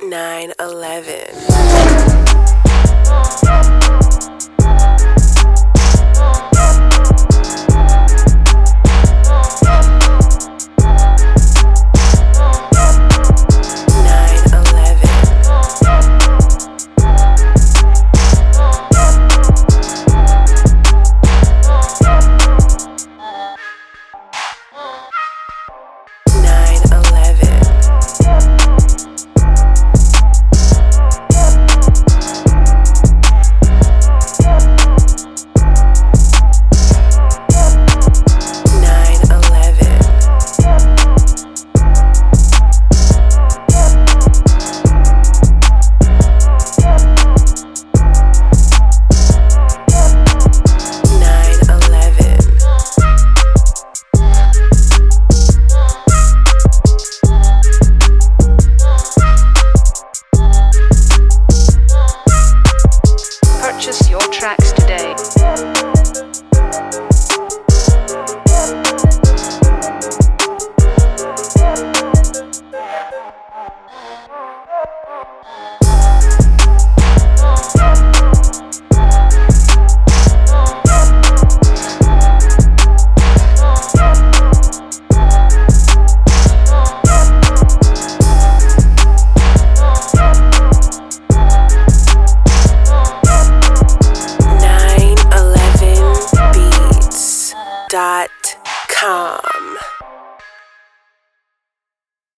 9 11. 他